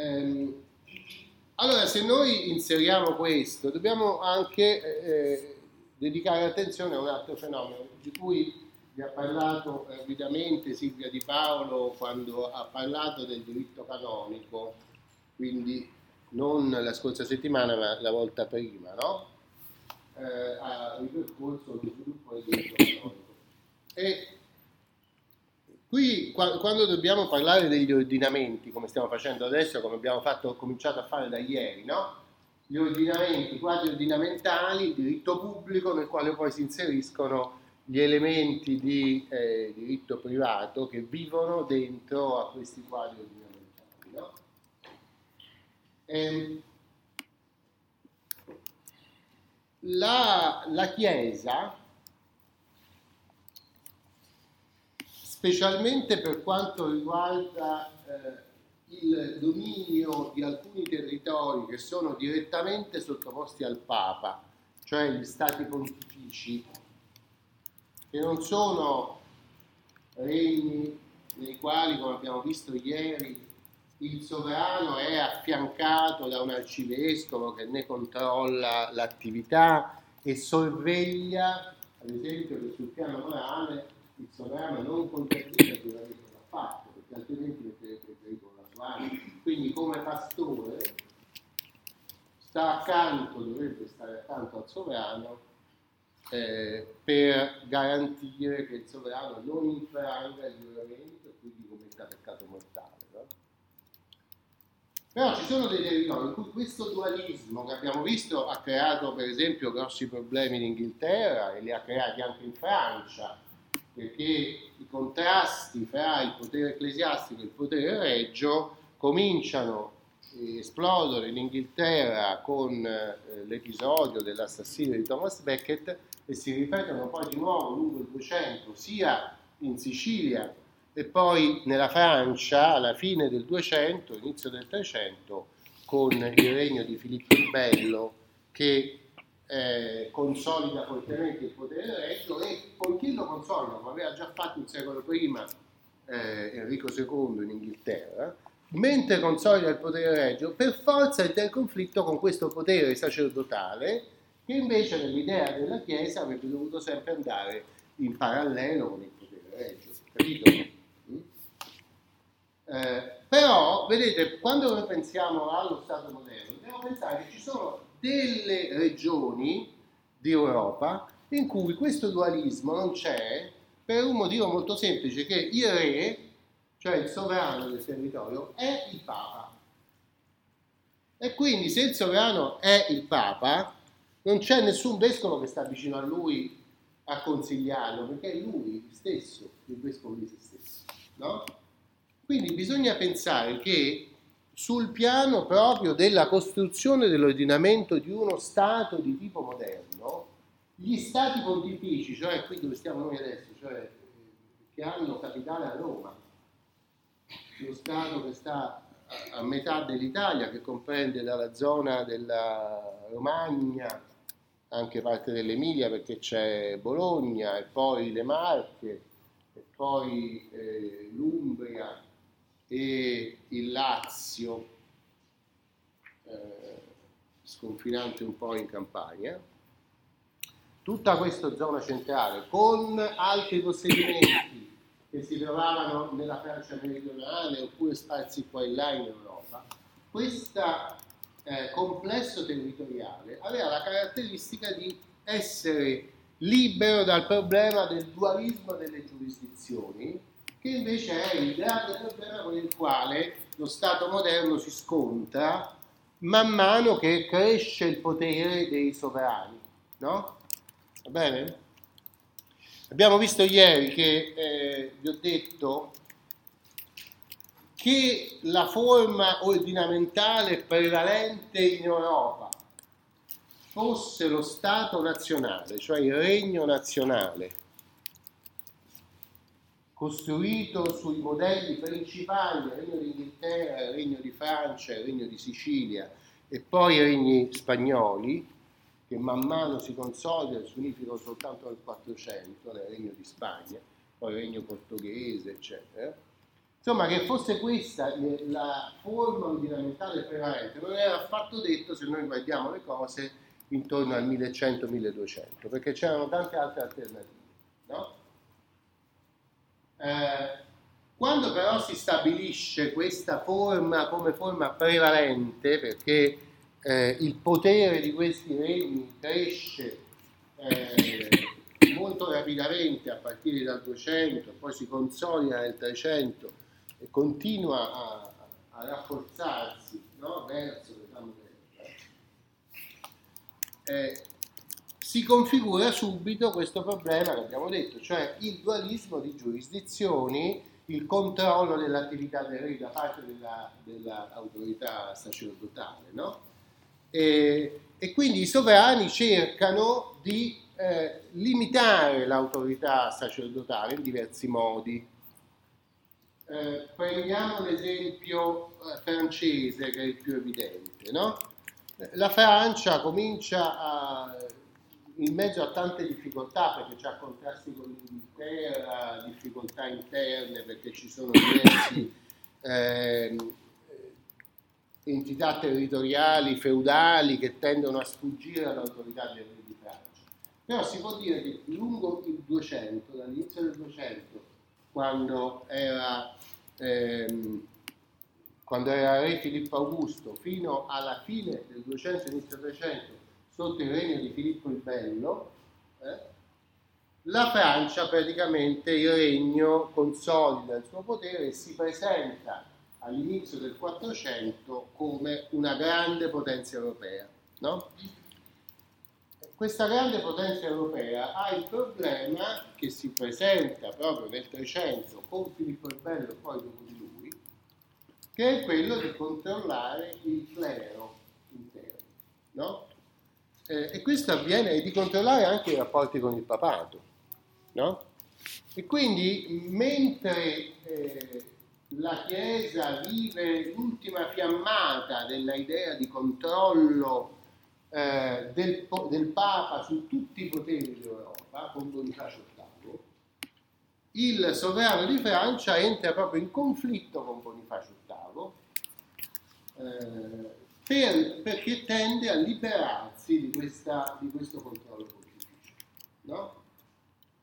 Ehm, allora, se noi inseriamo questo, dobbiamo anche eh, dedicare attenzione a un altro fenomeno di cui vi ha parlato rapidamente Silvia Di Paolo quando ha parlato del diritto canonico, quindi non la scorsa settimana ma la volta prima, no? Eh, ha ripercorso lo sviluppo del diritto canonico. E qui quando dobbiamo parlare degli ordinamenti, come stiamo facendo adesso, come abbiamo fatto, cominciato a fare da ieri, no? gli ordinamenti, quadri ordinamentali, diritto pubblico nel quale poi si inseriscono gli elementi di eh, diritto privato che vivono dentro a questi quadri ordinamentali. No? Ehm, la, la Chiesa, specialmente per quanto riguarda eh, il dominio di alcuni territori che sono direttamente sottoposti al Papa, cioè gli stati pontifici, che non sono regni nei quali, come abbiamo visto ieri, il sovrano è affiancato da un arcivescovo che ne controlla l'attività e sorveglia, ad esempio, che sul piano morale il sovrano non contraddisce più la l'ha fatto, perché altrimenti metterebbe in pericolo la sua anima. Quindi come pastore sta accanto, dovrebbe stare accanto al sovrano eh, per garantire che il sovrano non infranga il giuramento e quindi commetta peccato mortale. No? Però ci sono dei territori in cui questo dualismo che abbiamo visto ha creato per esempio grossi problemi in Inghilterra e li ha creati anche in Francia, perché i contrasti fra il potere ecclesiastico e il potere regio cominciano esplodono in Inghilterra con eh, l'episodio dell'assassinio di Thomas Becket e si ripetono poi di nuovo lungo il 200 sia in Sicilia e poi nella Francia alla fine del 200, inizio del 300 con il regno di Filippo il Bello che eh, consolida fortemente il potere regio e poiché lo consolida, come aveva già fatto un secolo prima eh, Enrico II in Inghilterra, mentre consolida il potere regio, per forza entra in conflitto con questo potere sacerdotale che invece nell'idea della Chiesa avrebbe dovuto sempre andare in parallelo con il potere regio. Capito? Mm? Eh, però, vedete, quando noi pensiamo allo Stato moderno, dobbiamo pensare che ci sono delle regioni di Europa in cui questo dualismo non c'è per un motivo molto semplice, che il re cioè il sovrano del territorio, è il Papa. E quindi se il sovrano è il Papa, non c'è nessun vescovo che sta vicino a lui a consigliarlo, perché è lui stesso il vescovo di se stesso. No? Quindi bisogna pensare che sul piano proprio della costruzione dell'ordinamento di uno Stato di tipo moderno, gli Stati pontifici, cioè qui dove stiamo noi adesso, cioè che hanno capitale a Roma, lo Stato che sta a, metà dell'Italia, che comprende dalla zona della Romagna, anche parte dell'Emilia perché c'è Bologna e poi le Marche e poi eh, l'Umbria e il Lazio, eh, sconfinante un po' in Campania. Tutta questa zona centrale con altri possedimenti che si trovavano nella Francia meridionale oppure sparsi qua e là in Europa, questo eh, complesso territoriale aveva la caratteristica di essere libero dal problema del dualismo delle giurisdizioni, che invece è il grande problema con il quale lo Stato moderno si scontra man mano che cresce il potere dei sovrani. No? Va bene? Abbiamo visto ieri che eh, vi ho detto che la forma ordinamentale prevalente in Europa fosse lo Stato nazionale, cioè il regno nazionale, costruito sui modelli principali, il regno d'Inghilterra, il regno di Francia, il regno di Sicilia e poi i regni spagnoli, che man mano si consolida si unificano soltanto nel 400, nel Regno di Spagna, poi Regno portoghese, eccetera. Insomma, che fosse questa la forma ordinamentale prevalente non era affatto detto se noi guardiamo le cose intorno al 1100-1200, perché c'erano tante altre alternative. No? Eh, quando però si stabilisce questa forma come forma prevalente, perché eh, il potere di questi regni cresce eh, molto rapidamente a partire dal 200, poi si consolida nel 300 e continua a, a rafforzarsi no? verso l'età moderna, eh, si configura subito questo problema che abbiamo detto, cioè il dualismo di giurisdizioni, il controllo dell'attività del re da parte dell'autorità della sacerdotale. No? E, e, quindi i sovrani cercano di eh, limitare l'autorità sacerdotale in diversi modi. Eh, prendiamo l'esempio eh, francese che è il più evidente. No? La Francia comincia a, in mezzo a tante difficoltà perché c'è contrasti con l'Inghilterra, difficoltà interne perché ci sono diversi eh, entità territoriali, feudali che tendono a sfuggire all'autorità del re di Francia. Però si può dire che lungo il 200, dall'inizio del 200, quando era, ehm, quando era re Filippo Augusto, fino alla fine del 200, inizio 300, sotto il regno di Filippo il Bello, eh, la Francia praticamente il regno consolida il suo potere e si presenta all'inizio del 400 come una grande potenza europea. No? Questa grande potenza europea ha il problema che si presenta proprio nel 300 con Filippo il Bello poi dopo di lui, che è quello di controllare il clero interno. No? Eh, e questo avviene e di controllare anche i rapporti con il papato. No? E quindi mentre eh, la Chiesa vive l'ultima fiammata della idea di controllo eh, del, del, Papa su tutti i poteri d'Europa, con Bonifacio VIII, il sovrano di Francia entra proprio in conflitto con Bonifacio VIII eh, per, perché tende a liberarsi di, questa, di questo controllo pontificio. No?